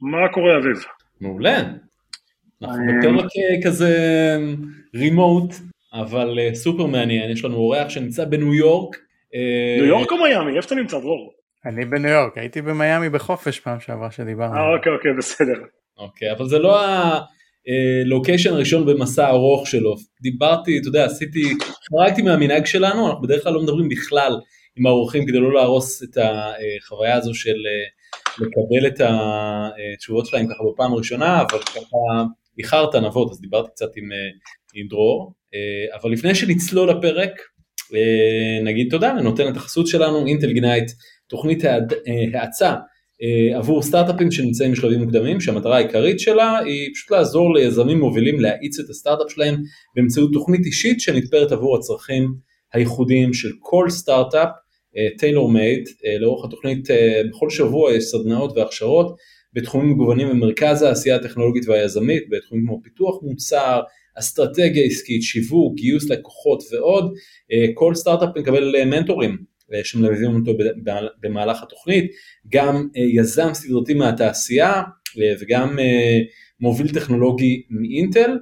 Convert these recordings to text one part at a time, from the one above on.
מה קורה אביב? מעולה. אנחנו בפרק כזה רימוט, אבל אה, סופר מעניין, יש לנו אורח שנמצא בניו יורק. ניו יורק או מיאמי? איפה אתה נמצא דרור? אני בניו יורק, הייתי במיאמי בחופש פעם שעברה שדיברנו. אה אוקיי אוקיי בסדר. אוקיי, אבל זה לא הלוקיישן הראשון במסע ארוך שלו. דיברתי, אתה יודע, עשיתי, חרגתי מהמנהג שלנו, אנחנו בדרך כלל לא מדברים בכלל עם האורחים כדי לא להרוס את החוויה הזו של אה, לקבל את התשובות שלהם ככה בפעם הראשונה, אבל ככה איחרת נבות, אז דיברתי קצת עם, אה, עם דרור. אה, אבל לפני שנצלול לפרק, נגיד תודה לנותן את החסות שלנו, אינטל גנייט, תוכנית האצה עבור סטארט-אפים שנמצאים בשלבים מוקדמים, שהמטרה העיקרית שלה היא פשוט לעזור ליזמים מובילים להאיץ את הסטארט-אפ שלהם באמצעות תוכנית אישית שנתפרת עבור הצרכים הייחודיים של כל סטארט-אפ טיילור מייד, אה, לאורך התוכנית אה, בכל שבוע יש סדנאות והכשרות בתחומים מגוונים במרכז העשייה הטכנולוגית והיזמית, בתחומים כמו פיתוח מוצר, אסטרטגיה עסקית, שיווק, גיוס לקוחות ועוד, אה, כל סטארט-אפ מקבל מנטורים שמלווים אותו במהלך התוכנית, גם יזם סדרתי מהתעשייה וגם מוביל טכנולוגי מאינטל,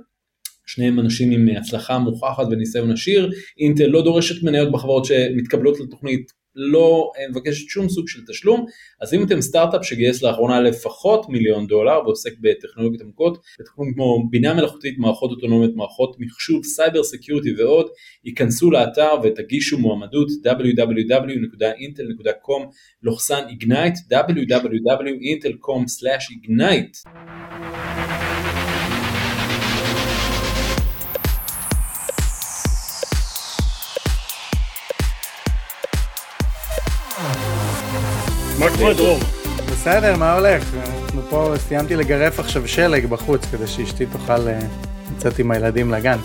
שניהם אנשים עם הצלחה מוכחת וניסיון עשיר, אינטל לא דורשת מניות בחברות שמתקבלות לתוכנית לא אה, מבקשת שום סוג של תשלום, אז אם אתם סטארט-אפ שגייס לאחרונה לפחות מיליון דולר ועוסק בטכנולוגיות עמוקות, בתחומים כמו בינה מלאכותית, מערכות אוטונומיות, מערכות מחשוב, cyber security ועוד, תיכנסו לאתר ותגישו מועמדות www.intel.com/ignite www.intel.com/ignite מה קורה דרור? בסדר, מה הולך? אנחנו פה, סיימתי לגרף עכשיו שלג בחוץ כדי שאשתי תוכל אה, לצאת עם הילדים לגן.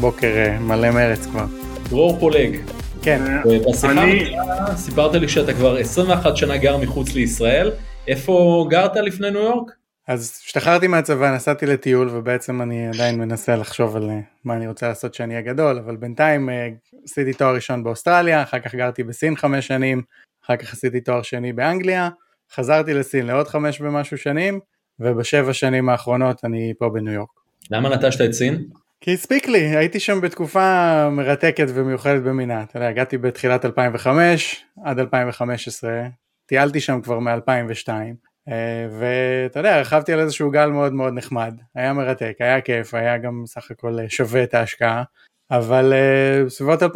בוקר אה, מלא מרץ כבר. דרור פולג. כן. בשיחה אני... סיפרת לי שאתה כבר 21 שנה גר מחוץ לישראל. איפה גרת לפני ניו יורק? אז השתחררתי מהצבא, נסעתי לטיול ובעצם אני עדיין מנסה לחשוב על אה, מה אני רוצה לעשות כשאני אהיה גדול, אבל בינתיים עשיתי תואר ראשון באוסטרליה, אחר כך גרתי בסין חמש שנים, אחר כך עשיתי תואר שני באנגליה, חזרתי לסין לעוד חמש ומשהו שנים, ובשבע שנים האחרונות אני פה בניו יורק. למה נטשת את סין? כי הספיק לי, הייתי שם בתקופה מרתקת ומיוחדת במינה, אתה יודע, הגעתי בתחילת 2005 עד 2015, טיילתי שם כבר מ-2002, אה, ואתה יודע, רכבתי על איזשהו גל מאוד מאוד נחמד, היה מרתק, היה כיף, היה גם סך הכל שווה את ההשקעה, אבל uh, בסביבות 2014-2015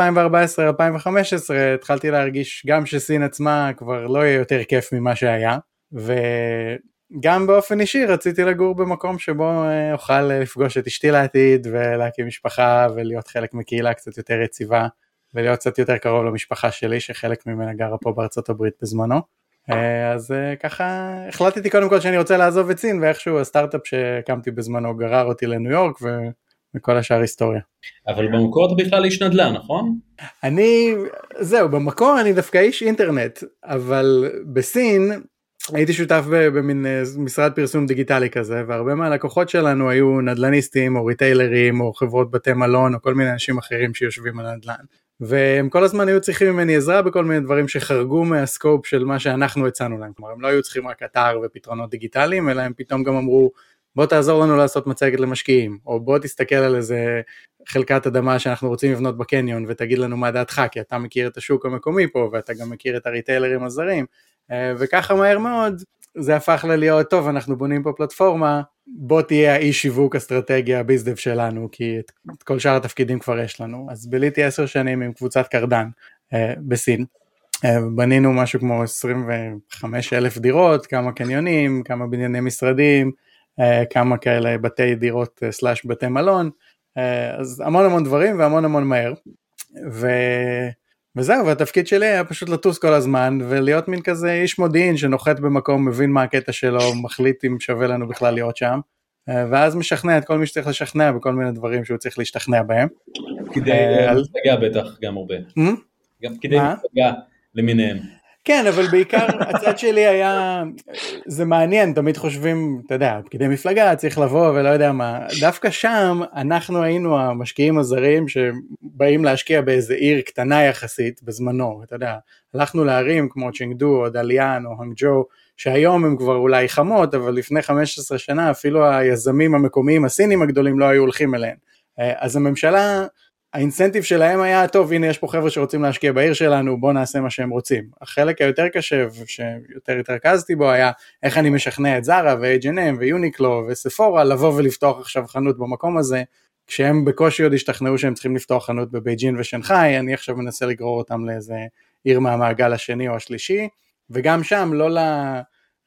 התחלתי להרגיש גם שסין עצמה כבר לא יהיה יותר כיף ממה שהיה, וגם באופן אישי רציתי לגור במקום שבו uh, אוכל לפגוש את אשתי לעתיד ולהקים משפחה ולהיות חלק מקהילה קצת יותר יציבה ולהיות קצת יותר קרוב למשפחה שלי שחלק ממנה גרה פה בארצות הברית בזמנו. Uh, אז uh, ככה החלטתי קודם כל שאני רוצה לעזוב את סין ואיכשהו הסטארט-אפ שהקמתי בזמנו גרר אותי לניו יורק ו... וכל השאר היסטוריה. אבל במקור אתה בכלל איש נדל"ן, נכון? אני, זהו, במקור אני דווקא איש אינטרנט, אבל בסין הייתי שותף במין אה, משרד פרסום דיגיטלי כזה, והרבה מהלקוחות שלנו היו נדל"ניסטים או ריטיילרים או חברות בתי מלון או כל מיני אנשים אחרים שיושבים על נדל"ן. והם כל הזמן היו צריכים ממני עזרה בכל מיני דברים שחרגו מהסקופ של מה שאנחנו הצענו להם, כלומר הם לא היו צריכים רק אתר ופתרונות דיגיטליים, אלא הם פתאום גם אמרו בוא תעזור לנו לעשות מצגת למשקיעים, או בוא תסתכל על איזה חלקת אדמה שאנחנו רוצים לבנות בקניון ותגיד לנו מה דעתך, כי אתה מכיר את השוק המקומי פה ואתה גם מכיר את הריטיילרים הזרים, אה, וככה מהר מאוד זה הפך ללהיות, טוב אנחנו בונים פה פלטפורמה, בוא תהיה האיש שיווק אסטרטגיה הביזדב שלנו, כי את, את כל שאר התפקידים כבר יש לנו. אז ביליתי עשר שנים עם קבוצת קרדן אה, בסין. אה, בנינו משהו כמו 25 אלף דירות, כמה קניונים, כמה בנייני משרדים, כמה כאלה בתי דירות אה, סלאש בתי מלון, אה, אז המון המון דברים והמון המון מהר. ו... וזהו, והתפקיד שלי היה פשוט לטוס כל הזמן ולהיות מין כזה איש מודיעין שנוחת במקום, מבין מה הקטע שלו, מחליט אם שווה לנו בכלל להיות שם, ואז משכנע את כל מי שצריך לשכנע בכל מיני דברים שהוא צריך להשתכנע בהם. פקידי מפלגה בטח גם הרבה. גם פקידי מפלגה למיניהם. כן, אבל בעיקר הצד שלי היה, זה מעניין, תמיד חושבים, אתה יודע, פקידי מפלגה צריך לבוא ולא יודע מה, דווקא שם אנחנו היינו המשקיעים הזרים שבאים להשקיע באיזה עיר קטנה יחסית בזמנו, אתה יודע, הלכנו לערים כמו צ'ינגדו או דליאן או הנגג'ו, שהיום הן כבר אולי חמות, אבל לפני 15 שנה אפילו היזמים המקומיים הסינים הגדולים לא היו הולכים אליהן. אה, אז הממשלה, האינסנטיב שלהם היה, טוב הנה יש פה חבר'ה שרוצים להשקיע בעיר שלנו, בואו נעשה מה שהם רוצים. החלק היותר קשה, שיותר התרכזתי בו, היה איך אני משכנע את זרה ו-H&M ויוניקלו וספורה לבוא ולפתוח עכשיו חנות במקום הזה, כשהם בקושי עוד השתכנעו שהם צריכים לפתוח חנות בבייג'ין ושנגחאי, אני עכשיו מנסה לגרור אותם לאיזה עיר מהמעגל השני או השלישי, וגם שם לא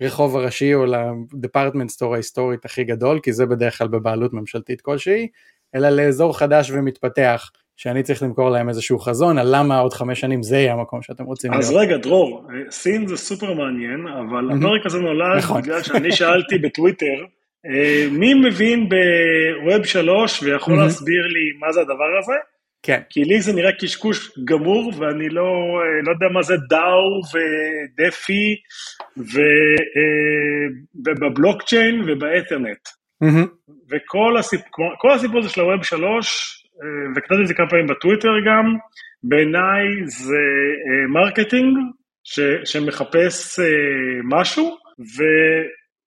לרחוב הראשי או לדפרטמנט סטור ההיסטורית הכי גדול, כי זה בדרך כלל בבעלות ממשלתית כלשהי, אלא לאזור חדש ומתפתח, שאני צריך למכור להם איזשהו חזון על למה עוד חמש שנים זה יהיה המקום שאתם רוצים אז להיות. אז רגע, דרור, סין זה סופר מעניין, אבל הפרק הזה נולד נכון. בגלל שאני שאלתי בטוויטר, אה, מי מבין בווב שלוש ויכול להסביר לי מה זה הדבר הזה? כן. כי לי זה נראה קשקוש גמור, ואני לא, אה, לא יודע מה זה דאו ודפי ובבלוקצ'יין אה, ובאתרנט. Mm-hmm. וכל הסיפור, הסיפור הזה של הווב שלוש, וכתבתי את זה כמה פעמים בטוויטר גם, בעיניי זה marketing ש, שמחפש משהו, ו...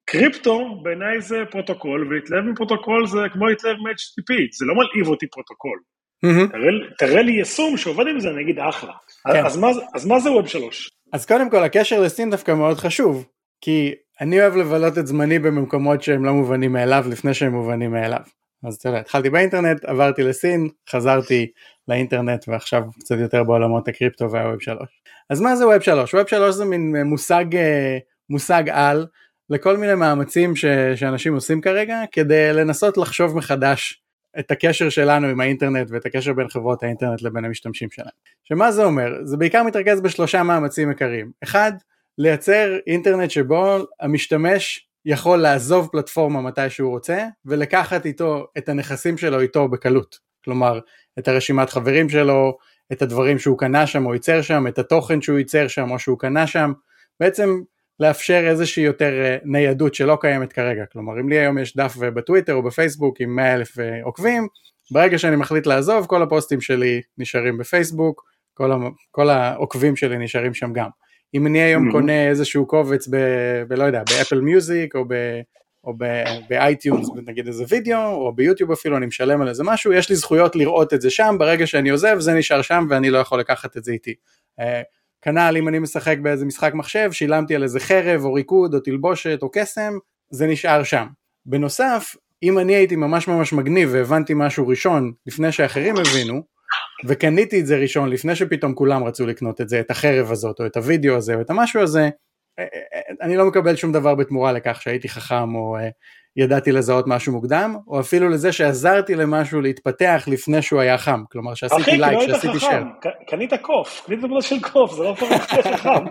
קריפטו בעיניי זה פרוטוקול, ולהתלהב מפרוטוקול זה כמו להתלהב מ-HTTP, זה לא מלהיב אותי פרוטוקול. Mm-hmm. תראה, תראה לי יישום שעובד עם זה, אני אגיד אחלה. כן. אז, מה, אז מה זה Web 3? אז קודם כל הקשר לסין דווקא מאוד חשוב, כי אני אוהב לבלות את זמני במקומות שהם לא מובנים מאליו לפני שהם מובנים מאליו. אז אתה יודע, התחלתי באינטרנט, עברתי לסין, חזרתי לאינטרנט ועכשיו קצת יותר בעולמות הקריפטו והווב 3. אז מה זה ווב 3? ווב 3 זה מין מושג, אה, מושג על לכל מיני מאמצים ש, שאנשים עושים כרגע כדי לנסות לחשוב מחדש את הקשר שלנו עם האינטרנט ואת הקשר בין חברות האינטרנט לבין המשתמשים שלהם. שמה זה אומר? זה בעיקר מתרכז בשלושה מאמצים עיקריים. אחד, לייצר אינטרנט שבו המשתמש יכול לעזוב פלטפורמה מתי שהוא רוצה ולקחת איתו את הנכסים שלו איתו בקלות. כלומר, את הרשימת חברים שלו, את הדברים שהוא קנה שם או ייצר שם, את התוכן שהוא ייצר שם או שהוא קנה שם, בעצם לאפשר איזושהי יותר אה, ניידות שלא קיימת כרגע, כלומר אם לי היום יש דף בטוויטר או בפייסבוק עם 100 אלף אה, עוקבים, ברגע שאני מחליט לעזוב כל הפוסטים שלי נשארים בפייסבוק, כל, כל העוקבים שלי נשארים שם גם. אם אני היום mm-hmm. קונה איזשהו קובץ ב... בלא יודע, באפל מיוזיק או ב... או באייטיונס נגיד איזה וידאו, או ביוטיוב אפילו, אני משלם על איזה משהו, יש לי זכויות לראות את זה שם, ברגע שאני עוזב זה נשאר שם ואני לא יכול לקחת את זה איתי. אה, כנ"ל אם אני משחק באיזה משחק מחשב, שילמתי על איזה חרב או ריקוד או תלבושת או קסם, זה נשאר שם. בנוסף, אם אני הייתי ממש ממש מגניב והבנתי משהו ראשון לפני שאחרים הבינו, וקניתי את זה ראשון לפני שפתאום כולם רצו לקנות את זה, את החרב הזאת או את הוידאו הזה או את המשהו הזה, אה, אה, אני לא מקבל שום דבר בתמורה לכך שהייתי חכם או אה, ידעתי לזהות משהו מוקדם, או אפילו לזה שעזרתי למשהו להתפתח לפני שהוא היה חם, כלומר שעשיתי לייק, שעשיתי שייר. אחי, לא קנית קוף, קנית דמות של קוף, זה לא הופך אותך חכם.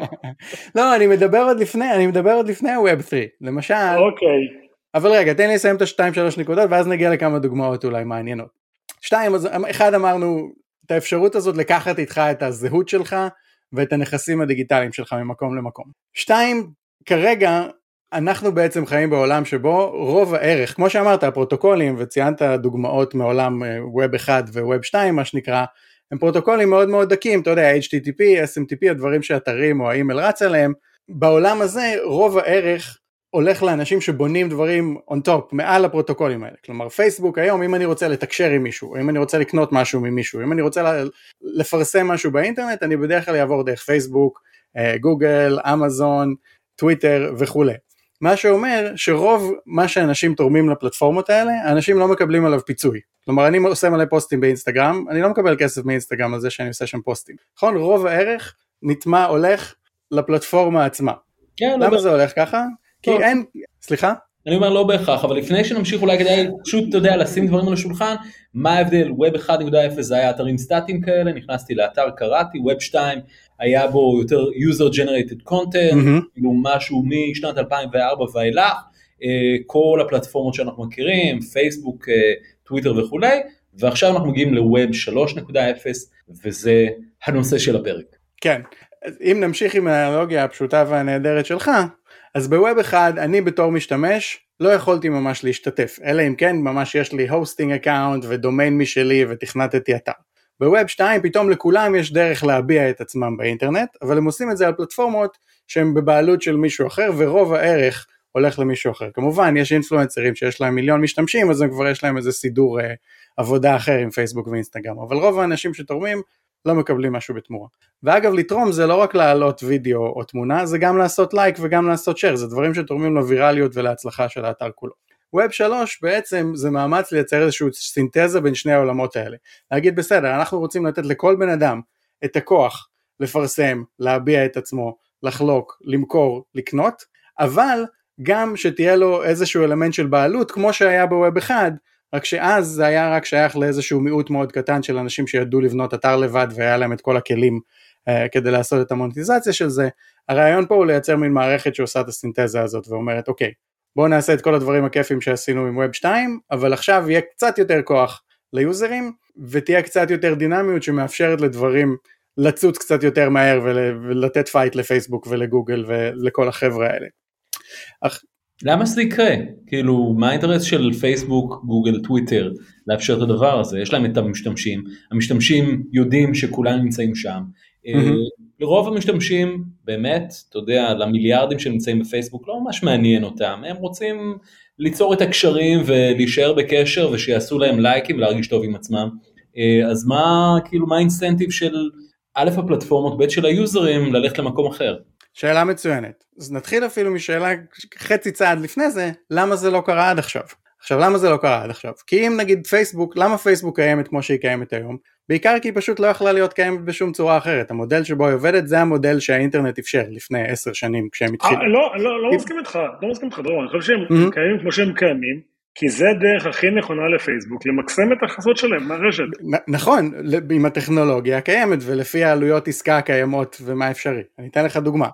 לא, אני מדבר עוד לפני, אני מדבר עוד לפני ה-Web 3, למשל. אוקיי. אבל רגע, תן לי לסיים את השתיים שלוש נקודות, ואז נגיע לכמה דוגמאות אולי מעניינות. שתיים, אחד אמרנו, את האפשרות הזאת לקחת איתך את הזהות שלך ואת הנכסים הדיגיטליים שלך ממקום למקום. שתיים, כרגע אנחנו בעצם חיים בעולם שבו רוב הערך, כמו שאמרת, הפרוטוקולים, וציינת דוגמאות מעולם Web 1 ו-Web 2 מה שנקרא, הם פרוטוקולים מאוד מאוד דקים, אתה יודע, HTTP, SMTP, הדברים שאתרים או האימייל רץ עליהם, בעולם הזה רוב הערך הולך לאנשים שבונים דברים on top, מעל הפרוטוקולים האלה. כלומר פייסבוק היום, אם אני רוצה לתקשר עם מישהו, אם אני רוצה לקנות משהו ממישהו, אם אני רוצה לפרסם משהו באינטרנט, אני בדרך כלל אעבור דרך פייסבוק, אה, גוגל, אמזון, טוויטר וכולי. מה שאומר שרוב מה שאנשים תורמים לפלטפורמות האלה, אנשים לא מקבלים עליו פיצוי. כלומר אני עושה מלא פוסטים באינסטגרם, אני לא מקבל כסף מאינסטגרם על זה שאני עושה שם פוסטים. נכון? רוב הערך נטמע הולך לפלטפורמה עצמה. כן, למה זה הולך ככה? כי אין, סליחה? אני אומר לא בהכרח, אבל לפני שנמשיך אולי כדאי פשוט, אתה יודע, לשים דברים על השולחן, מה ההבדל, Web 1.0 זה היה אתרים סטטיים כאלה, נכנסתי לאתר, קראתי, Web 2 היה בו יותר user generated content, mm-hmm. כאילו משהו משנת 2004 ואילך, אה, כל הפלטפורמות שאנחנו מכירים, פייסבוק, אה, טוויטר וכולי, ועכשיו אנחנו מגיעים ל-Web 3.0 וזה הנושא של הפרק. כן, אם נמשיך עם האנלוגיה הפשוטה והנהדרת שלך, אז בווב אחד אני בתור משתמש לא יכולתי ממש להשתתף, אלא אם כן ממש יש לי hosting account ודומיין משלי ותכנתתי אתר. בווב 2 פתאום לכולם יש דרך להביע את עצמם באינטרנט, אבל הם עושים את זה על פלטפורמות שהן בבעלות של מישהו אחר, ורוב הערך הולך למישהו אחר. כמובן, יש אינפלואנסרים שיש להם מיליון משתמשים, אז הם כבר יש להם איזה סידור אה, עבודה אחר עם פייסבוק ואינסטגרם, אבל רוב האנשים שתורמים לא מקבלים משהו בתמורה. ואגב, לתרום זה לא רק להעלות וידאו או תמונה, זה גם לעשות לייק וגם לעשות שייר, זה דברים שתורמים לווירליות ולהצלחה של האתר כולו. ווב 3 בעצם זה מאמץ לייצר איזושהי סינתזה בין שני העולמות האלה. להגיד בסדר, אנחנו רוצים לתת לכל בן אדם את הכוח לפרסם, להביע את עצמו, לחלוק, למכור, לקנות, אבל גם שתהיה לו איזשהו אלמנט של בעלות כמו שהיה בווב 1, רק שאז זה היה רק שייך לאיזשהו מיעוט מאוד קטן של אנשים שידעו לבנות אתר לבד והיה להם את כל הכלים uh, כדי לעשות את המוניטיזציה של זה. הרעיון פה הוא לייצר מין מערכת שעושה את הסינתזה הזאת ואומרת אוקיי בואו נעשה את כל הדברים הכיפים שעשינו עם ווב 2 אבל עכשיו יהיה קצת יותר כוח ל user-ים ותהיה קצת יותר דינמיות שמאפשרת לדברים לצוץ קצת יותר מהר ולתת fight לפייסבוק ולגוגל ולכל החבר'ה האלה. אך... למה שזה יקרה? כאילו, מה האינטרס של פייסבוק, גוגל, טוויטר לאפשר את הדבר הזה? יש להם את המשתמשים, המשתמשים יודעים שכולם נמצאים שם. Mm-hmm. לרוב המשתמשים, באמת, אתה יודע, למיליארדים שנמצאים בפייסבוק לא ממש מעניין אותם, הם רוצים ליצור את הקשרים ולהישאר בקשר ושיעשו להם לייקים ולהרגיש טוב עם עצמם. אה, אז מה, כאילו, מה ה incentive של א' הפלטפורמות, ב' של היוזרים ללכת למקום אחר? שאלה מצוינת. אז נתחיל אפילו משאלה חצי צעד לפני זה, למה זה לא קרה עד עכשיו? עכשיו למה זה לא קרה עד עכשיו? כי אם נגיד פייסבוק, למה פייסבוק קיימת כמו שהיא קיימת היום? בעיקר כי היא פשוט לא יכלה להיות קיימת בשום צורה אחרת, המודל שבו היא עובדת זה המודל שהאינטרנט אפשר לפני עשר שנים כשהם התחילו. אה, לא, לא, לא מסכים איתך, לא מסכים איתך, דרור, אני חושב שהם קיימים כמו שהם קיימים, כי זה הדרך הכי נכונה לפייסבוק, למקסם את ההכנסות שלהם מהרשת. נכון, עם הטכנולוגיה הקיימת ולפי העלויות עסקה הקיימות ומה אפשרי. אני אתן לך דוגמה.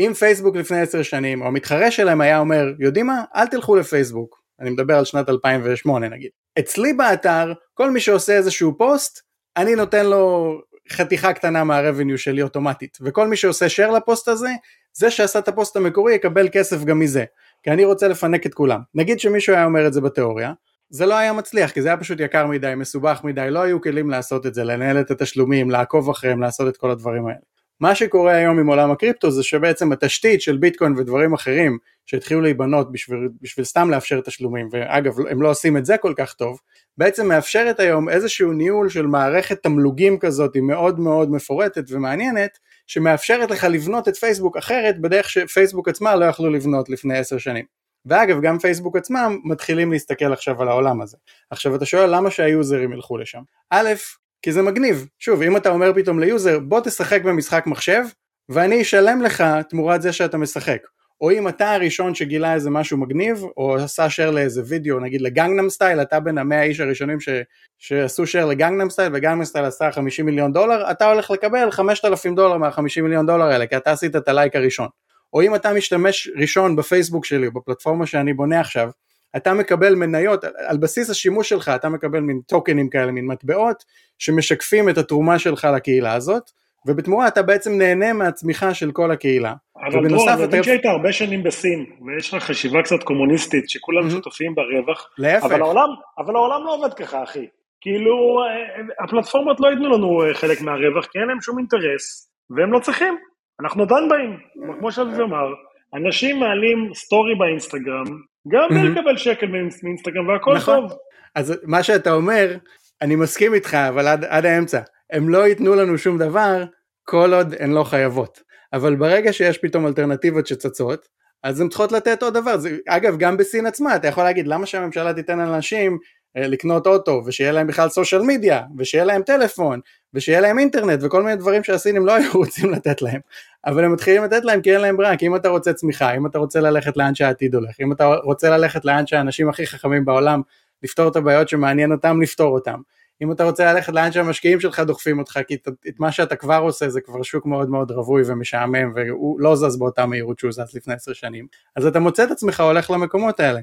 אם פייסבוק לפני עשר שנים, או המתחרה שלהם היה אומר, יודעים מה? אל תלכו לפייסבוק. אני מדבר על שנת 2008 נגיד. אצלי באתר, כל מי שעושה איזשהו פוסט, אני נותן לו חתיכה קטנה מהרבניו שלי אוטומטית. וכל מי שעושה share לפוסט הזה, זה שעשה את הפוסט המקורי יקבל כסף גם מזה. כי אני רוצה לפנק את כולם. נגיד שמישהו היה אומר את זה בתיאוריה, זה לא היה מצליח, כי זה היה פשוט יקר מדי, מסובך מדי, לא היו כלים לעשות את זה, לנהל את התשלומים, לעקוב אחריהם, לעשות את כל הדברים האלה. מה שקורה היום עם עולם הקריפטו זה שבעצם התשתית של ביטקוין ודברים אחרים שהתחילו להיבנות בשביל, בשביל סתם לאפשר תשלומים, ואגב הם לא עושים את זה כל כך טוב, בעצם מאפשרת היום איזשהו ניהול של מערכת תמלוגים כזאת היא מאוד מאוד מפורטת ומעניינת, שמאפשרת לך לבנות את פייסבוק אחרת בדרך שפייסבוק עצמה לא יכלו לבנות לפני עשר שנים. ואגב גם פייסבוק עצמם מתחילים להסתכל עכשיו על העולם הזה. עכשיו אתה שואל למה שהיוזרים ילכו לשם? א', כי זה מגניב. שוב, אם אתה אומר פתאום ליוזר בוא תשחק במשחק מחשב ואני אשלם לך תמורת זה שאתה משחק. או אם אתה הראשון שגילה איזה משהו מגניב, או עשה share לאיזה וידאו, נגיד לגנגנם סטייל, אתה בין המאה איש הראשונים ש, שעשו share לגנגנם סטייל, וגנגנם סטייל עשה 50 מיליון דולר, אתה הולך לקבל 5,000 דולר מה-50 מיליון דולר האלה, כי אתה עשית את הלייק הראשון. או אם אתה משתמש ראשון בפייסבוק שלי, בפלטפורמה שאני בונה עכשיו, אתה מקבל מניות, על בסיס השימוש שלך אתה מקבל מין טוקנים כאלה, מין מטבעות, שמשקפים את התרומה שלך לקהילה הזאת, ובתמורה אתה בעצם נהנה מהצמיחה של כל הקהילה. אבל דרור, אני מבין שהיית הרבה שנים בסין, ויש לך חשיבה קצת קומוניסטית, שכולם שותפים ברווח, להפך. אבל העולם, אבל העולם לא עובד ככה, אחי. כאילו, אה, הפלטפורמות לא ייתנו לנו אה, חלק מהרווח, כי אין להם שום אינטרס, והם לא צריכים. אנחנו עדיין באים, כמו שאביב אמר, אנשים מעלים סטורי באינסטגרם, גם בלי לקבל שקל מאינסטגרם, והכל נכון. טוב. אז מה שאתה אומר, אני מסכים איתך, אבל עד, עד האמצע. הם לא ייתנו לנו שום דבר, כל עוד הן לא חייבות. אבל ברגע שיש פתאום אלטרנטיבות שצצות, אז הן צריכות לתת עוד דבר. זה, אגב, גם בסין עצמה, אתה יכול להגיד, למה שהממשלה תיתן לאנשים אה, לקנות אוטו, ושיהיה להם בכלל סושיאל מדיה, ושיהיה להם טלפון, ושיהיה להם אינטרנט, וכל מיני דברים שהסינים לא היו רוצים לתת להם. אבל הם מתחילים לתת להם כי אין להם ברירה, כי אם אתה רוצה צמיחה, אם אתה רוצה ללכת לאן שהעתיד הולך, אם אתה רוצה ללכת לאן שהאנשים הכי חכמים בעולם, לפתור את הבעיות שמעניין אותם, לפתור אותם. אם אתה רוצה ללכת לאן שהמשקיעים שלך דוחפים אותך, כי את מה שאתה כבר עושה זה כבר שוק מאוד מאוד רווי ומשעמם, והוא לא זז באותה מהירות שהוא זז לפני עשר שנים, אז אתה מוצא את עצמך הולך למקומות האלה.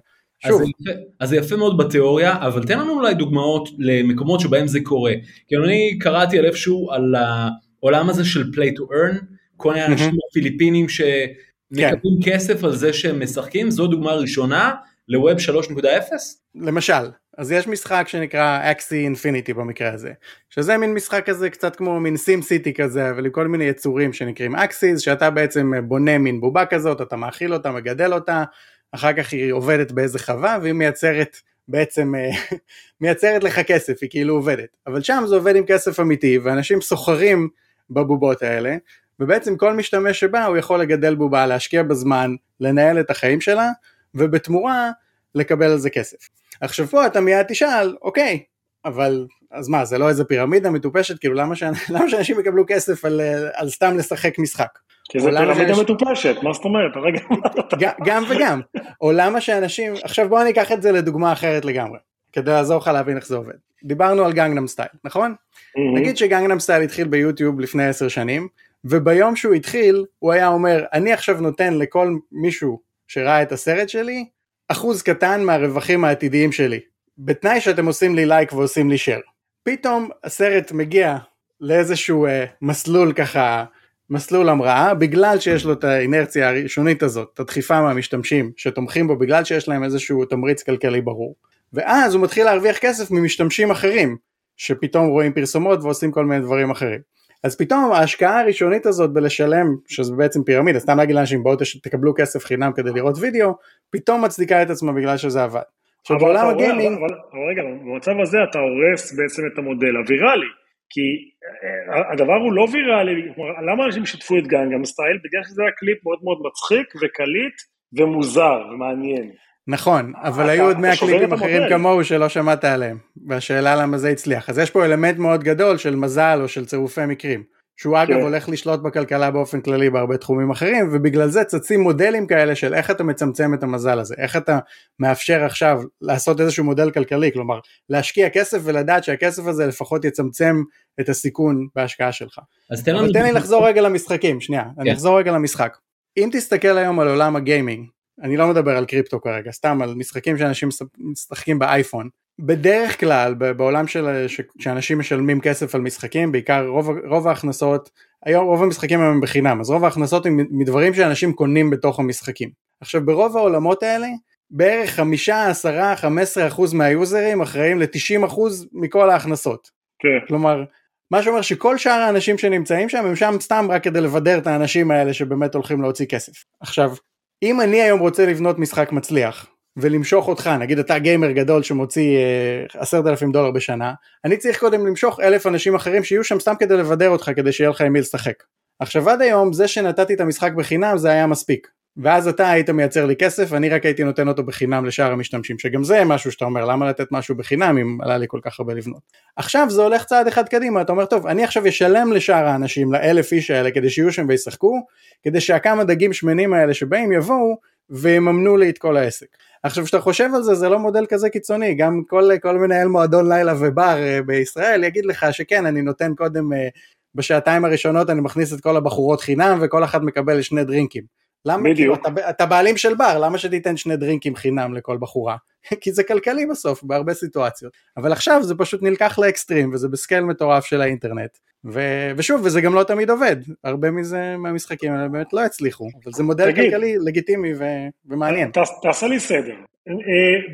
שוב. אז, זה יפה, אז זה יפה מאוד בתיאוריה, אבל תן לנו אולי דוגמאות למקומות שבהם זה קורה. כי אני קראתי על איפשהו על העולם הזה של play to earn, כל מיני אנשים פיליפינים שמקבלים כן. כסף על זה שהם משחקים, זו דוגמה ראשונה לווב 3.0? למשל, אז יש משחק שנקרא אקסי אינפיניטי במקרה הזה, שזה מין משחק כזה קצת כמו מין סים סיטי כזה, אבל עם כל מיני יצורים שנקראים אקסיס, שאתה בעצם בונה מין בובה כזאת, אתה מאכיל אותה, מגדל אותה, אחר כך היא עובדת באיזה חווה והיא מייצרת בעצם אה, מייצרת לך כסף, היא כאילו עובדת. אבל שם זה עובד עם כסף אמיתי, ואנשים סוחרים בבובות האלה, ובעצם כל משתמש שבא הוא יכול לגדל בובה, להשקיע בזמן, לנהל את החיים שלה, ובתמורה לקבל על זה כסף. עכשיו פה אתה מיד תשאל, אוקיי, אבל אז מה, זה לא איזה פירמידה מטופשת, כאילו למה, ש... למה שאנשים יקבלו כסף על, על סתם לשחק משחק? כי זה פירמידה מטופשת, מה זאת אומרת? רגע, גם וגם. או למה שאנשים, עכשיו בוא אני אקח את זה לדוגמה אחרת לגמרי, כדי לעזור לך להבין איך זה עובד. דיברנו על גנגנם סטייל, נכון? נגיד שגנגנם סטייל התחיל ביוטיוב לפני עשר שנים, וביום שהוא התחיל, הוא היה אומר, אני עכשיו נותן לכל מישהו שראה את הסרט שלי, אחוז קטן מהרווחים העתידיים שלי, בתנאי שאתם עושים לי לייק ועושים לי share. פתאום הסרט מגיע לאיזשהו אה, מסלול ככה מסלול המראה, בגלל שיש לו את האינרציה הראשונית הזאת, את הדחיפה מהמשתמשים שתומכים בו בגלל שיש להם איזשהו תמריץ כלכלי ברור, ואז הוא מתחיל להרוויח כסף ממשתמשים אחרים, שפתאום רואים פרסומות ועושים כל מיני דברים אחרים. אז פתאום ההשקעה הראשונית הזאת בלשלם, שזה בעצם פירמידה, סתם להגיד לאנשים בואו תקבלו כסף חינם כדי לראות וידאו, פתאום מצדיקה את עצמה בגלל שזה עבד. עכשיו בעולם הגיימינג... אבל, אבל רגע, במצב הזה אתה הורס בעצם את המודל הוויראלי. כי אה, הדבר הוא לא ויראלי, למה אנשים שיתפו את גנגנם סטייל? בגלל שזה היה קליפ מאוד מאוד מצחיק וקליט ומוזר ומעניין. נכון, אבל היו עוד 100 קליפים אחרים כמוהו שלא שמעת עליהם, והשאלה למה זה הצליח. אז יש פה אלמנט מאוד גדול של מזל או של צירופי מקרים. שהוא אגב כן. הולך לשלוט בכלכלה באופן כללי בהרבה תחומים אחרים ובגלל זה צצים מודלים כאלה של איך אתה מצמצם את המזל הזה, איך אתה מאפשר עכשיו לעשות איזשהו מודל כלכלי, כלומר להשקיע כסף ולדעת שהכסף הזה לפחות יצמצם את הסיכון בהשקעה שלך. אז תן, אבל תן לי לחזור רגע למשחקים, שנייה, yeah. אני כן. אחזור רגע למשחק. אם תסתכל היום על עולם הגיימינג, אני לא מדבר על קריפטו כרגע, סתם על משחקים שאנשים משחקים באייפון, בדרך כלל בעולם של שאנשים משלמים כסף על משחקים בעיקר רוב, רוב ההכנסות היום רוב המשחקים הם בחינם אז רוב ההכנסות הם מדברים שאנשים קונים בתוך המשחקים. עכשיו ברוב העולמות האלה בערך חמישה עשרה חמש עשרה אחוז מהיוזרים אחראים לתשעים אחוז מכל ההכנסות. כן. כלומר מה שאומר שכל שאר האנשים שנמצאים שם הם שם סתם רק כדי לבדר את האנשים האלה שבאמת הולכים להוציא כסף. עכשיו אם אני היום רוצה לבנות משחק מצליח ולמשוך אותך, נגיד אתה גיימר גדול שמוציא אה, עשרת אלפים דולר בשנה, אני צריך קודם למשוך אלף אנשים אחרים שיהיו שם סתם כדי לבדר אותך כדי שיהיה לך עם מי לשחק. עכשיו עד היום זה שנתתי את המשחק בחינם זה היה מספיק. ואז אתה היית מייצר לי כסף ואני רק הייתי נותן אותו בחינם לשאר המשתמשים שגם זה משהו שאתה אומר למה לתת משהו בחינם אם עלה לי כל כך הרבה לבנות. עכשיו זה הולך צעד אחד קדימה אתה אומר טוב אני עכשיו אשלם לשאר האנשים לאלף איש האלה כדי שיהיו שם וישחקו כדי שהכמה דגים שמנים האלה שבאים יבואו ויממנו לי את כל העסק. עכשיו כשאתה חושב על זה זה לא מודל כזה קיצוני גם כל, כל מנהל מועדון לילה ובר אה, בישראל יגיד לך שכן אני נותן קודם אה, בשעתיים הראשונות אני מכניס את כל הבחורות חינם וכל אחד מקבל שני דרינקים. למה? כאילו, אתה, אתה בעלים של בר, למה שתיתן שני דרינקים חינם לכל בחורה? כי זה כלכלי בסוף בהרבה סיטואציות. אבל עכשיו זה פשוט נלקח לאקסטרים וזה בסקייל מטורף של האינטרנט. ו... ושוב, וזה גם לא תמיד עובד, הרבה מזה מהמשחקים האלה באמת לא הצליחו, אבל זה מודל תגיד, כלכלי לגיטימי ו... ומעניין. ת, תעשה לי סדר, אה,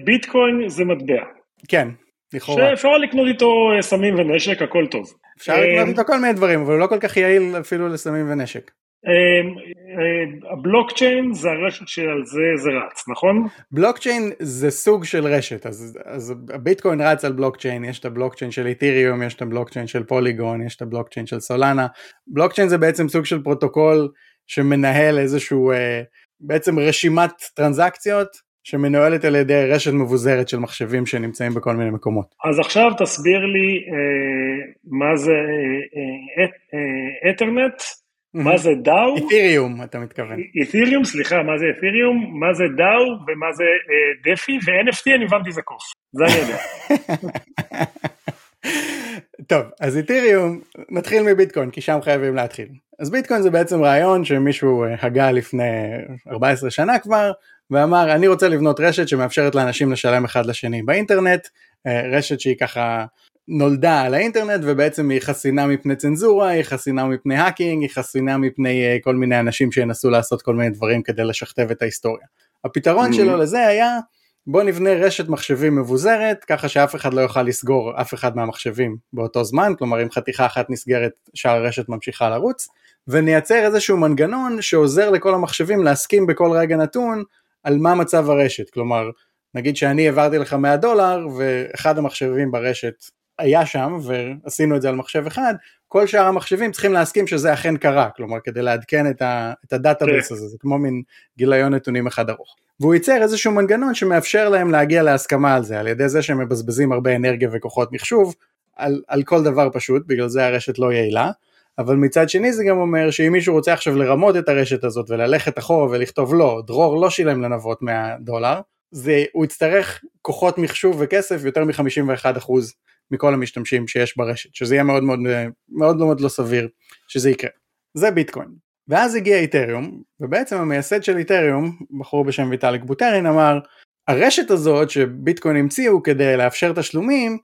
ביטקוין זה מטבע. כן, לכאורה. שאפשר לקנות איתו אה, סמים ונשק, הכל טוב. אפשר לקנות אה, איתו כל מיני דברים, אבל הוא לא כל כך יעיל אפילו לסמים ונשק. אמ, אה, הבלוקצ'יין זה הרשת שעל זה זה רץ, נכון? בלוקצ'יין זה סוג של רשת, אז, אז הביטקוין רץ על בלוקצ'יין, יש את הבלוקצ'יין של איתיריום, יש את הבלוקצ'יין של פוליגון, יש את הבלוקצ'יין של סולנה. בלוקצ'יין זה בעצם סוג של פרוטוקול שמנהל איזשהו אה, בעצם רשימת טרנזקציות שמנוהלת על ידי רשת מבוזרת של מחשבים שנמצאים בכל מיני מקומות. אז עכשיו תסביר לי אה, מה זה אה, אה, אתרנט. אה, מה זה דאו? אית'יריום אתה מתכוון. אית'יריום, סליחה, מה זה אית'יריום, מה זה דאו ומה זה אה, דפי, ו-NFT אני הבנתי זה קוף, זה אני יודע. טוב, אז אית'יריום, נתחיל מביטקוין, כי שם חייבים להתחיל. אז ביטקוין זה בעצם רעיון שמישהו אה, הגה לפני 14 שנה כבר, ואמר אני רוצה לבנות רשת שמאפשרת לאנשים לשלם אחד לשני באינטרנט, אה, רשת שהיא ככה נולדה על האינטרנט ובעצם היא חסינה מפני צנזורה, היא חסינה מפני האקינג, היא חסינה מפני uh, כל מיני אנשים שינסו לעשות כל מיני דברים כדי לשכתב את ההיסטוריה. הפתרון mm-hmm. שלו לזה היה בוא נבנה רשת מחשבים מבוזרת ככה שאף אחד לא יוכל לסגור אף אחד מהמחשבים באותו זמן, כלומר אם חתיכה אחת נסגרת שאר הרשת ממשיכה לרוץ, ונייצר איזשהו מנגנון שעוזר לכל המחשבים להסכים בכל רגע נתון על מה מצב הרשת, כלומר נגיד שאני העברתי לך 100 דולר ואחד המחשבים ברשת היה שם ועשינו את זה על מחשב אחד, כל שאר המחשבים צריכים להסכים שזה אכן קרה, כלומר כדי לעדכן את, ה, את ה database כן. הזה, זה כמו מין גיליון נתונים אחד ארוך. והוא ייצר איזשהו מנגנון שמאפשר להם להגיע להסכמה על זה, על ידי זה שהם מבזבזים הרבה אנרגיה וכוחות מחשוב על, על כל דבר פשוט, בגלל זה הרשת לא יעילה, אבל מצד שני זה גם אומר שאם מישהו רוצה עכשיו לרמות את הרשת הזאת וללכת אחורה ולכתוב לא, דרור לא שילם לנבות 100 דולר, זה, הוא יצטרך כוחות מחשוב וכסף יותר מ-51% מכל המשתמשים שיש ברשת, שזה יהיה מאוד מאוד מאוד מאוד לא סביר שזה יקרה. זה ביטקוין. ואז הגיע איתריום, ובעצם המייסד של איתריום, בחור בשם ויטאליק בוטרין, אמר, הרשת הזאת שביטקוין המציאו כדי לאפשר תשלומים,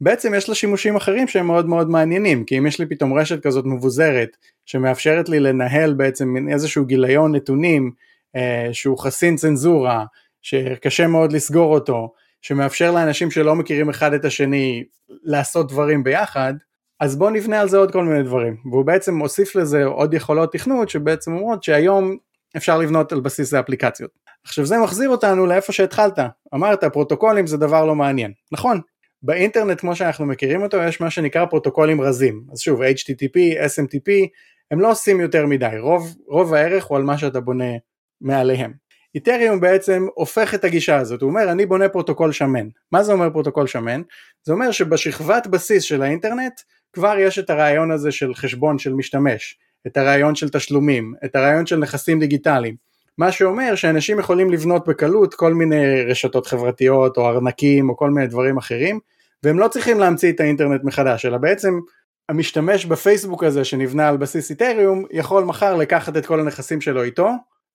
בעצם יש לה שימושים אחרים שהם מאוד מאוד מעניינים, כי אם יש לי פתאום רשת כזאת מבוזרת, שמאפשרת לי לנהל בעצם איזשהו גיליון נתונים, אה, שהוא חסין צנזורה, שקשה מאוד לסגור אותו, שמאפשר לאנשים שלא מכירים אחד את השני לעשות דברים ביחד, אז בואו נבנה על זה עוד כל מיני דברים, והוא בעצם מוסיף לזה עוד יכולות תכנות שבעצם אומרות שהיום אפשר לבנות על בסיס האפליקציות. עכשיו זה מחזיר אותנו לאיפה שהתחלת, אמרת פרוטוקולים זה דבר לא מעניין, נכון, באינטרנט כמו שאנחנו מכירים אותו יש מה שנקרא פרוטוקולים רזים, אז שוב HTTP, SMTP, הם לא עושים יותר מדי, רוב, רוב הערך הוא על מה שאתה בונה מעליהם. איתריום בעצם הופך את הגישה הזאת, הוא אומר אני בונה פרוטוקול שמן, מה זה אומר פרוטוקול שמן? זה אומר שבשכבת בסיס של האינטרנט כבר יש את הרעיון הזה של חשבון של משתמש, את הרעיון של תשלומים, את הרעיון של נכסים דיגיטליים, מה שאומר שאנשים יכולים לבנות בקלות כל מיני רשתות חברתיות או ארנקים או כל מיני דברים אחרים והם לא צריכים להמציא את האינטרנט מחדש אלא בעצם המשתמש בפייסבוק הזה שנבנה על בסיס איתריום יכול מחר לקחת את כל הנכסים שלו איתו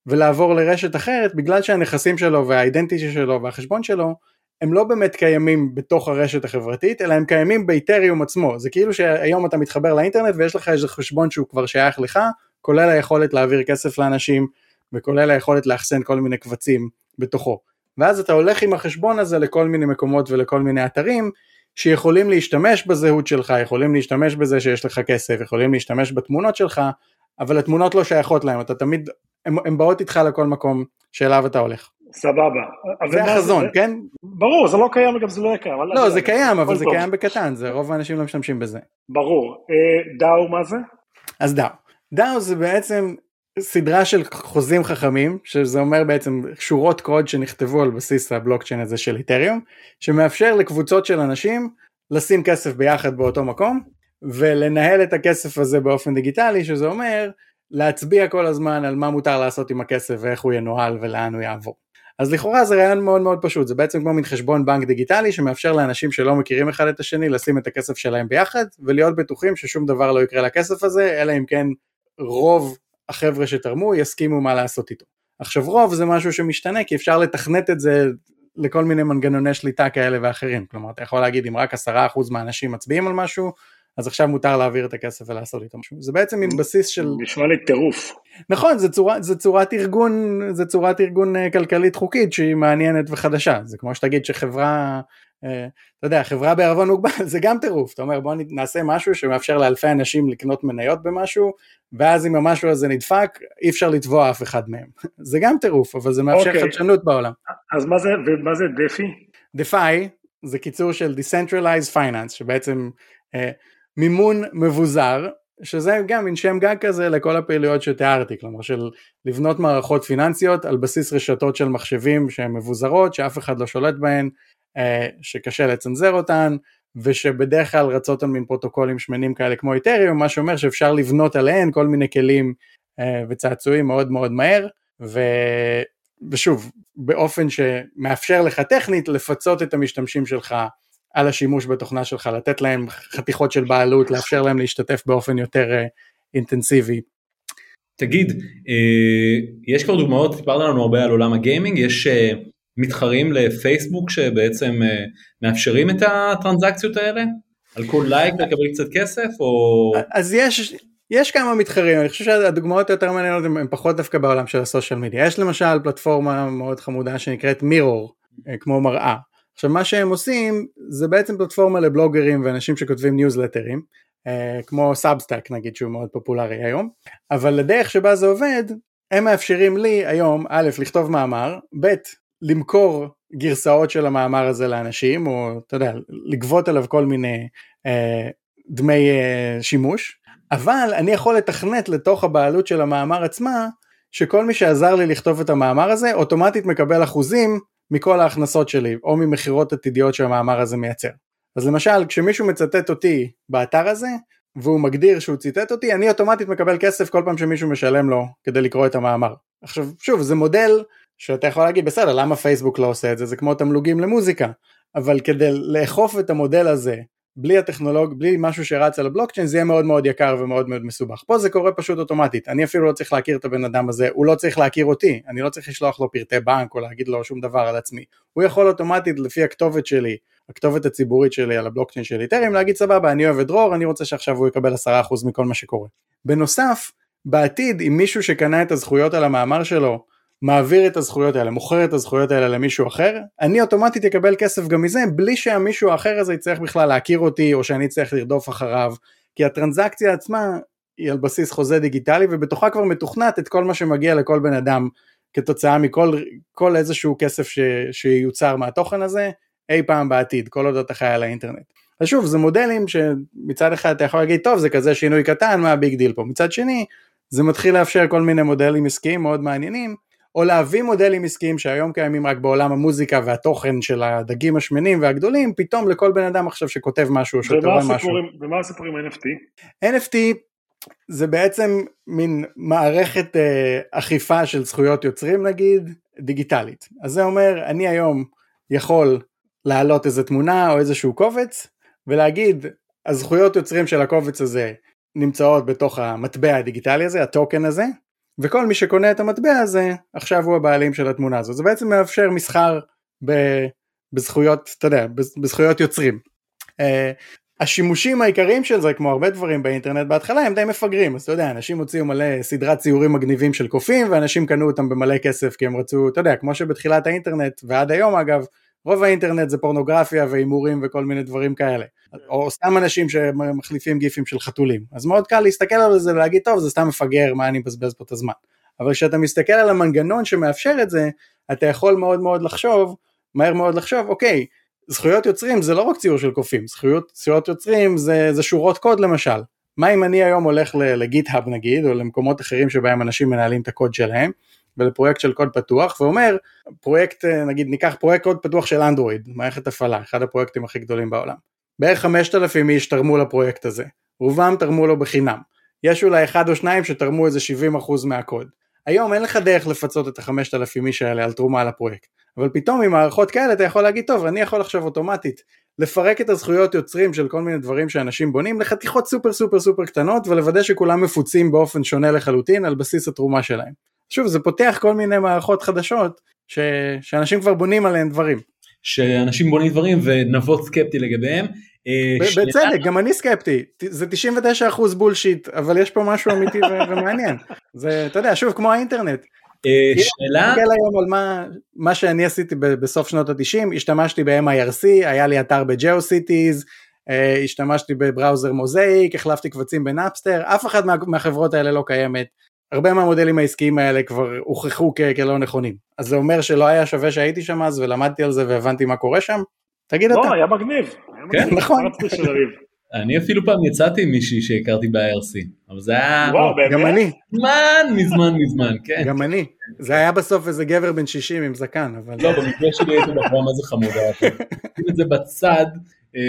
ולעבור לרשת אחרת בגלל שהנכסים שלו והאידנטיטי שלו והחשבון שלו הם לא באמת קיימים בתוך הרשת החברתית אלא הם קיימים באיתריום עצמו. זה כאילו שהיום אתה מתחבר לאינטרנט ויש לך איזה חשבון שהוא כבר שייך לך כולל היכולת להעביר כסף לאנשים וכולל היכולת לאחסן כל מיני קבצים בתוכו. ואז אתה הולך עם החשבון הזה לכל מיני מקומות ולכל מיני אתרים שיכולים להשתמש בזהות שלך, יכולים להשתמש בזה שיש לך כסף, יכולים להשתמש בתמונות שלך, אבל התמונות לא שייכות להם, אתה תמיד, הן באות איתך לכל מקום שאליו אתה הולך. סבבה. זה החזון, זה, כן? ברור, זה לא קיים וגם זה לא יהיה קיים. לא, זה קיים, אבל זה קיים בקטן, זה רוב האנשים לא משתמשים בזה. ברור. אה, דאו מה זה? אז דאו. דאו זה בעצם סדרה של חוזים חכמים, שזה אומר בעצם שורות קוד שנכתבו על בסיס הבלוקצ'יין הזה של איתריום, שמאפשר לקבוצות של אנשים לשים כסף ביחד באותו מקום, ולנהל את הכסף הזה באופן דיגיטלי, שזה אומר להצביע כל הזמן על מה מותר לעשות עם הכסף ואיך הוא ינוהל ולאן הוא יעבור. אז לכאורה זה רעיון מאוד מאוד פשוט, זה בעצם כמו מין חשבון בנק דיגיטלי שמאפשר לאנשים שלא מכירים אחד את השני לשים את הכסף שלהם ביחד ולהיות בטוחים ששום דבר לא יקרה לכסף הזה, אלא אם כן רוב החבר'ה שתרמו יסכימו מה לעשות איתו. עכשיו רוב זה משהו שמשתנה כי אפשר לתכנת את זה לכל מיני מנגנוני שליטה כאלה ואחרים, כלומר אתה יכול להגיד אם רק עשרה אחוז מהאנשים מצביעים על משהו, אז עכשיו מותר להעביר את הכסף ולעשות איתו משהו. זה בעצם מין בסיס של... נשמע לי טירוף. נכון, זה, צורה, זה צורת ארגון, זה צורת ארגון אה, כלכלית חוקית שהיא מעניינת וחדשה. זה כמו שתגיד שחברה, אה, אתה יודע, חברה בערבון מוגבל זה גם טירוף. אתה אומר בוא נעשה משהו שמאפשר לאלפי אנשים לקנות מניות במשהו, ואז אם המשהו הזה נדפק, אי אפשר לתבוע אף אחד מהם. זה גם טירוף, אבל זה מאפשר okay. אוקיי. חדשנות בעולם. אז מה זה, ומה זה דפי? דפי זה קיצור של Decentralized Finance, שבעצם אה, מימון מבוזר, שזה גם מין שם גג כזה לכל הפעילויות שתיארתי, כלומר של לבנות מערכות פיננסיות על בסיס רשתות של מחשבים שהן מבוזרות, שאף אחד לא שולט בהן, אה, שקשה לצנזר אותן, ושבדרך כלל רצות על מין פרוטוקולים שמנים כאלה כמו איתריום, מה שאומר שאפשר לבנות עליהן כל מיני כלים אה, וצעצועים מאוד מאוד מהר, ו... ושוב, באופן שמאפשר לך טכנית לפצות את המשתמשים שלך על השימוש בתוכנה שלך, לתת להם חתיכות של בעלות, לאפשר להם להשתתף באופן יותר אה, אינטנסיבי. תגיד, אה, יש כבר דוגמאות, סיפרת לנו הרבה על עולם הגיימינג, יש אה, מתחרים לפייסבוק שבעצם מאפשרים את הטרנזקציות האלה? על כל לייק לקבל קצת כסף או... אז יש, יש כמה מתחרים, אני חושב שהדוגמאות היותר מעניינות הן פחות דווקא בעולם של ה social media. יש למשל פלטפורמה מאוד חמודה שנקראת מירור, כמו מראה. עכשיו מה שהם עושים זה בעצם פלטפורמה לבלוגרים ואנשים שכותבים ניוזלטרים, כמו סאבסטאק נגיד שהוא מאוד פופולרי היום, אבל הדרך שבה זה עובד, הם מאפשרים לי היום א' לכתוב מאמר, ב' למכור גרסאות של המאמר הזה לאנשים, או אתה יודע, לגבות עליו כל מיני אה, דמי אה, שימוש, אבל אני יכול לתכנת לתוך הבעלות של המאמר עצמה, שכל מי שעזר לי לכתוב את המאמר הזה, אוטומטית מקבל אחוזים מכל ההכנסות שלי, או ממכירות עתידיות שהמאמר הזה מייצר. אז למשל, כשמישהו מצטט אותי באתר הזה, והוא מגדיר שהוא ציטט אותי, אני אוטומטית מקבל כסף כל פעם שמישהו משלם לו כדי לקרוא את המאמר. עכשיו, שוב, זה מודל שאתה יכול להגיד, בסדר, למה פייסבוק לא עושה את זה? זה כמו תמלוגים למוזיקה. אבל כדי לאכוף את המודל הזה בלי הטכנולוג, בלי משהו שרץ על הבלוקצ'יין, זה יהיה מאוד מאוד יקר ומאוד מאוד מסובך. פה זה קורה פשוט אוטומטית, אני אפילו לא צריך להכיר את הבן אדם הזה, הוא לא צריך להכיר אותי, אני לא צריך לשלוח לו פרטי בנק או להגיד לו שום דבר על עצמי. הוא יכול אוטומטית לפי הכתובת שלי, הכתובת הציבורית שלי על הבלוקצ'יין של איתרים, להגיד סבבה, אני אוהב את דרור, אני רוצה שעכשיו הוא יקבל 10% מכל מה שקורה. בנוסף, בעתיד, אם מישהו שקנה את הזכויות על המאמר שלו, מעביר את הזכויות האלה, מוכר את הזכויות האלה למישהו אחר, אני אוטומטית אקבל כסף גם מזה, בלי שהמישהו האחר הזה יצטרך בכלל להכיר אותי, או שאני אצטרך לרדוף אחריו, כי הטרנזקציה עצמה היא על בסיס חוזה דיגיטלי, ובתוכה כבר מתוכנת את כל מה שמגיע לכל בן אדם, כתוצאה מכל איזשהו כסף ש, שיוצר מהתוכן הזה, אי פעם בעתיד, כל עוד אתה חי על האינטרנט. אז שוב, זה מודלים שמצד אחד אתה יכול להגיד, טוב, זה כזה שינוי קטן, מה ה big deal פה? מצד שני, זה מתחיל לאפשר כל מיני מודלים עסקיים מאוד מעניינים, או להביא מודלים עסקיים שהיום קיימים רק בעולם המוזיקה והתוכן של הדגים השמנים והגדולים, פתאום לכל בן אדם עכשיו שכותב משהו או שכותב משהו. ומה הסיפור עם NFT? NFT זה בעצם מין מערכת אה, אכיפה של זכויות יוצרים נגיד, דיגיטלית. אז זה אומר, אני היום יכול להעלות איזה תמונה או איזשהו קובץ, ולהגיד, הזכויות יוצרים של הקובץ הזה נמצאות בתוך המטבע הדיגיטלי הזה, הטוקן הזה, וכל מי שקונה את המטבע הזה, עכשיו הוא הבעלים של התמונה הזאת. זה בעצם מאפשר מסחר ב, בזכויות, אתה יודע, בזכויות יוצרים. Uh, השימושים העיקריים של זה, כמו הרבה דברים באינטרנט בהתחלה, הם די מפגרים. אז אתה יודע, אנשים הוציאו מלא סדרת ציורים מגניבים של קופים, ואנשים קנו אותם במלא כסף כי הם רצו, אתה יודע, כמו שבתחילת האינטרנט, ועד היום אגב, רוב האינטרנט זה פורנוגרפיה והימורים וכל מיני דברים כאלה. או סתם אנשים שמחליפים גיפים של חתולים. אז מאוד קל להסתכל על זה ולהגיד, טוב, זה סתם מפגר, מה אני מבזבז פה את הזמן. אבל כשאתה מסתכל על המנגנון שמאפשר את זה, אתה יכול מאוד מאוד לחשוב, מהר מאוד לחשוב, אוקיי, זכויות יוצרים זה לא רק ציור של קופים, זכויות, זכויות יוצרים זה, זה שורות קוד למשל. מה אם אני היום הולך לגיט-האב נגיד, או למקומות אחרים שבהם אנשים מנהלים את הקוד שלהם, ולפרויקט של קוד פתוח, ואומר, פרויקט, נגיד ניקח פרויקט קוד פתוח של אנדרואיד, מערכת הפעלה, אחד הפרויקטים הכי גדולים בעולם. בערך 5,000 איש תרמו לפרויקט הזה, רובם תרמו לו בחינם. יש אולי אחד או שניים שתרמו איזה 70% מהקוד. היום אין לך דרך לפצות את ה-5,000 איש האלה על תרומה לפרויקט. אבל פתאום עם מערכות כאלה אתה יכול להגיד, טוב, אני יכול עכשיו אוטומטית לפרק את הזכויות יוצרים של כל מיני דברים שאנשים בונים לחתיכות סופר סופר סופר קטנות ולוודא שכולם מפוצים באופן שונה לחלוטין על בסיס התרומה שלהם. שוב, זה פותח כל מיני מערכות חדשות ש... שאנשים כבר בונים עליהן דברים. שאנשים בונים דברים ונבות סקפטי לגביהם. אה, בצדק, גם אני סקפטי, זה 99% בולשיט, אבל יש פה משהו אמיתי ומעניין. זה, אתה יודע, שוב, כמו האינטרנט. אה, שאלה... תסתכל היום על מה, מה שאני עשיתי בסוף שנות ה-90, השתמשתי ב- mIRC, היה לי אתר ב-GeoCities, אה, השתמשתי ב browser Mosaic, החלפתי קבצים ב Napster, אף אחת מה, מהחברות האלה לא קיימת. הרבה מהמודלים העסקיים האלה כבר הוכחו כלא נכונים. אז זה אומר שלא היה שווה שהייתי שם אז ולמדתי על זה והבנתי מה קורה שם? תגיד לא, אתה. לא, היה מגניב. כן, נכון. אני אפילו פעם יצאתי עם מישהי שהכרתי ב-IRC, אבל זה היה... וואו, באמת? גם אני. מזמן, מזמן, מזמן, כן. גם אני. זה היה בסוף איזה גבר בן 60 עם זקן, אבל... לא, במקרה שלי הייתי בחורה מה זה חמודה. שים את זה בצד. אה,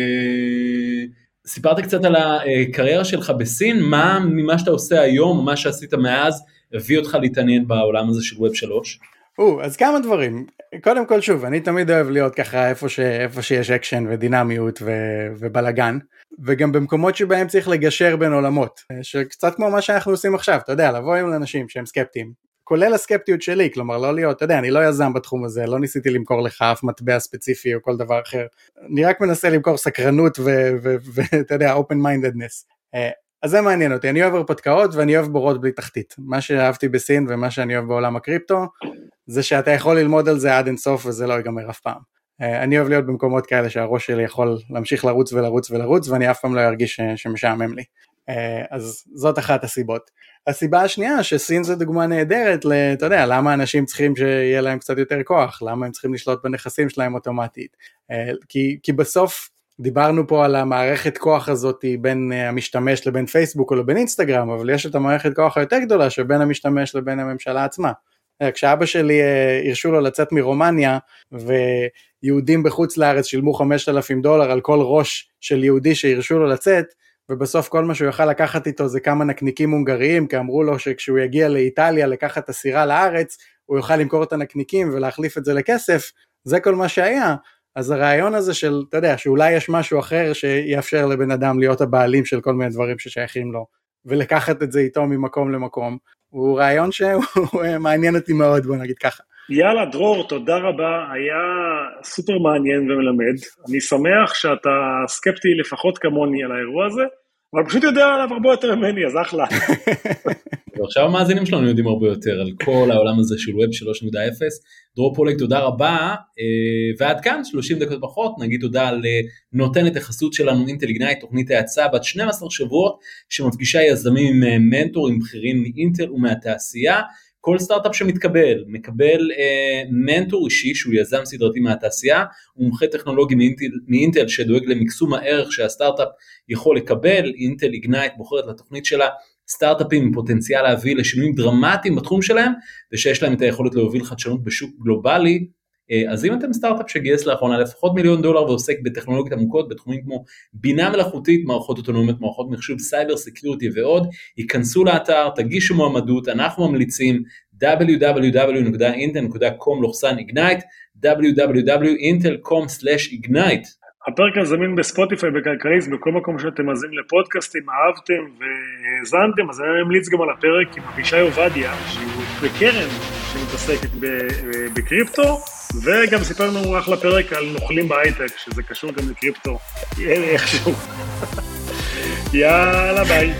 סיפרת קצת על הקריירה שלך בסין, מה ממה שאתה עושה היום, מה שעשית מאז, הביא אותך להתעניין בעולם הזה של Web 3? או, אז כמה דברים. קודם כל שוב, אני תמיד אוהב להיות ככה איפה, ש, איפה שיש אקשן ודינמיות ו, ובלאגן, וגם במקומות שבהם צריך לגשר בין עולמות, שקצת כמו מה שאנחנו עושים עכשיו, אתה יודע, לבוא עם אנשים שהם סקפטיים, כולל הסקפטיות שלי, כלומר לא להיות, אתה יודע, אני לא יזם בתחום הזה, לא ניסיתי למכור לך אף מטבע ספציפי או כל דבר אחר, אני רק מנסה למכור סקרנות ואתה יודע, open mindedness. אה, אז זה מעניין אותי, אני אוהב הרפתקאות ואני אוהב בורות בלי תחתית. מה שאהבתי בסין ומה שאני אוהב בעולם הקריפטו, זה שאתה יכול ללמוד על זה עד אינסוף וזה לא ייגמר אף פעם. אה, אני אוהב להיות במקומות כאלה שהראש שלי יכול להמשיך לרוץ ולרוץ ולרוץ ואני אף פעם לא ארגיש שמשעמם לי. אה, אז זאת אחת הסיבות. הסיבה השנייה שסין זה דוגמה נהדרת, אתה יודע, למה אנשים צריכים שיהיה להם קצת יותר כוח, למה הם צריכים לשלוט בנכסים שלהם אוטומטית. אה, כי, כי בסוף דיברנו פה על המערכת כוח הזאת בין המשתמש לבין פייסבוק או לבין אינסטגרם, אבל יש את המערכת כוח היותר גדולה שבין המשתמש לבין הממשלה עצמה. כשאבא שלי הרשו לו לצאת מרומניה ויהודים בחוץ לארץ שילמו 5,000 דולר על כל ראש של יהודי שהרשו לו לצאת ובסוף כל מה שהוא יכל לקחת איתו זה כמה נקניקים הונגריים כי אמרו לו שכשהוא יגיע לאיטליה לקחת הסירה לארץ הוא יוכל למכור את הנקניקים ולהחליף את זה לכסף. זה כל מה שהיה. אז הרעיון הזה של אתה יודע שאולי יש משהו אחר שיאפשר לבן אדם להיות הבעלים של כל מיני דברים ששייכים לו ולקחת את זה איתו ממקום למקום הוא רעיון שהוא מעניין אותי מאוד בוא נגיד ככה. יאללה דרור תודה רבה. היה סופר מעניין ומלמד. אני שמח שאתה סקפטי לפחות כמוני על האירוע הזה אבל פשוט יודע עליו הרבה יותר ממני אז אחלה. ועכשיו המאזינים שלנו יודעים הרבה יותר על כל העולם הזה של ווב 3.0. דרור פולק תודה רבה אה, ועד כאן 30 דקות פחות נגיד תודה לנותנת החסות שלנו אינטל תוכנית האצה בת 12 שבועות שמפגישה יזמים עם מנטורים בכירים מאינטל ומהתעשייה. כל סטארט-אפ שמתקבל מקבל אה, מנטור אישי שהוא יזם סדרתי מהתעשייה, הוא מומחה טכנולוגי מאינטל, מאינטל שדואג למקסום הערך שהסטארט-אפ יכול לקבל, Intel Ignite בוחרת לתוכנית שלה סטארט-אפים עם פוטנציאל להביא לשינויים דרמטיים בתחום שלהם ושיש להם את היכולת להוביל חדשנות בשוק גלובלי אז אם אתם סטארט-אפ שגייס לאחרונה לפחות מיליון דולר ועוסק בטכנולוגיות עמוקות בתחומים כמו בינה מלאכותית, מערכות אוטונומיות, מערכות מחשוב, cyber security ועוד, היכנסו לאתר, תגישו מועמדות, אנחנו ממליצים www.intel.com/ignite www.intel.com/ignite הפרק הזה זמין בספוטיפיי וכלכליסט בכל מקום שאתם מאזינים לפודקאסטים, אהבתם והאזנתם, אז אני ממליץ גם על הפרק עם אבישי עובדיה, שהוא בקרן שמתעסקת בקריפטו, וגם סיפר לנו אחלה פרק על נוכלים בהייטק, שזה קשור גם לקריפטו איכשהו. יאללה ביי.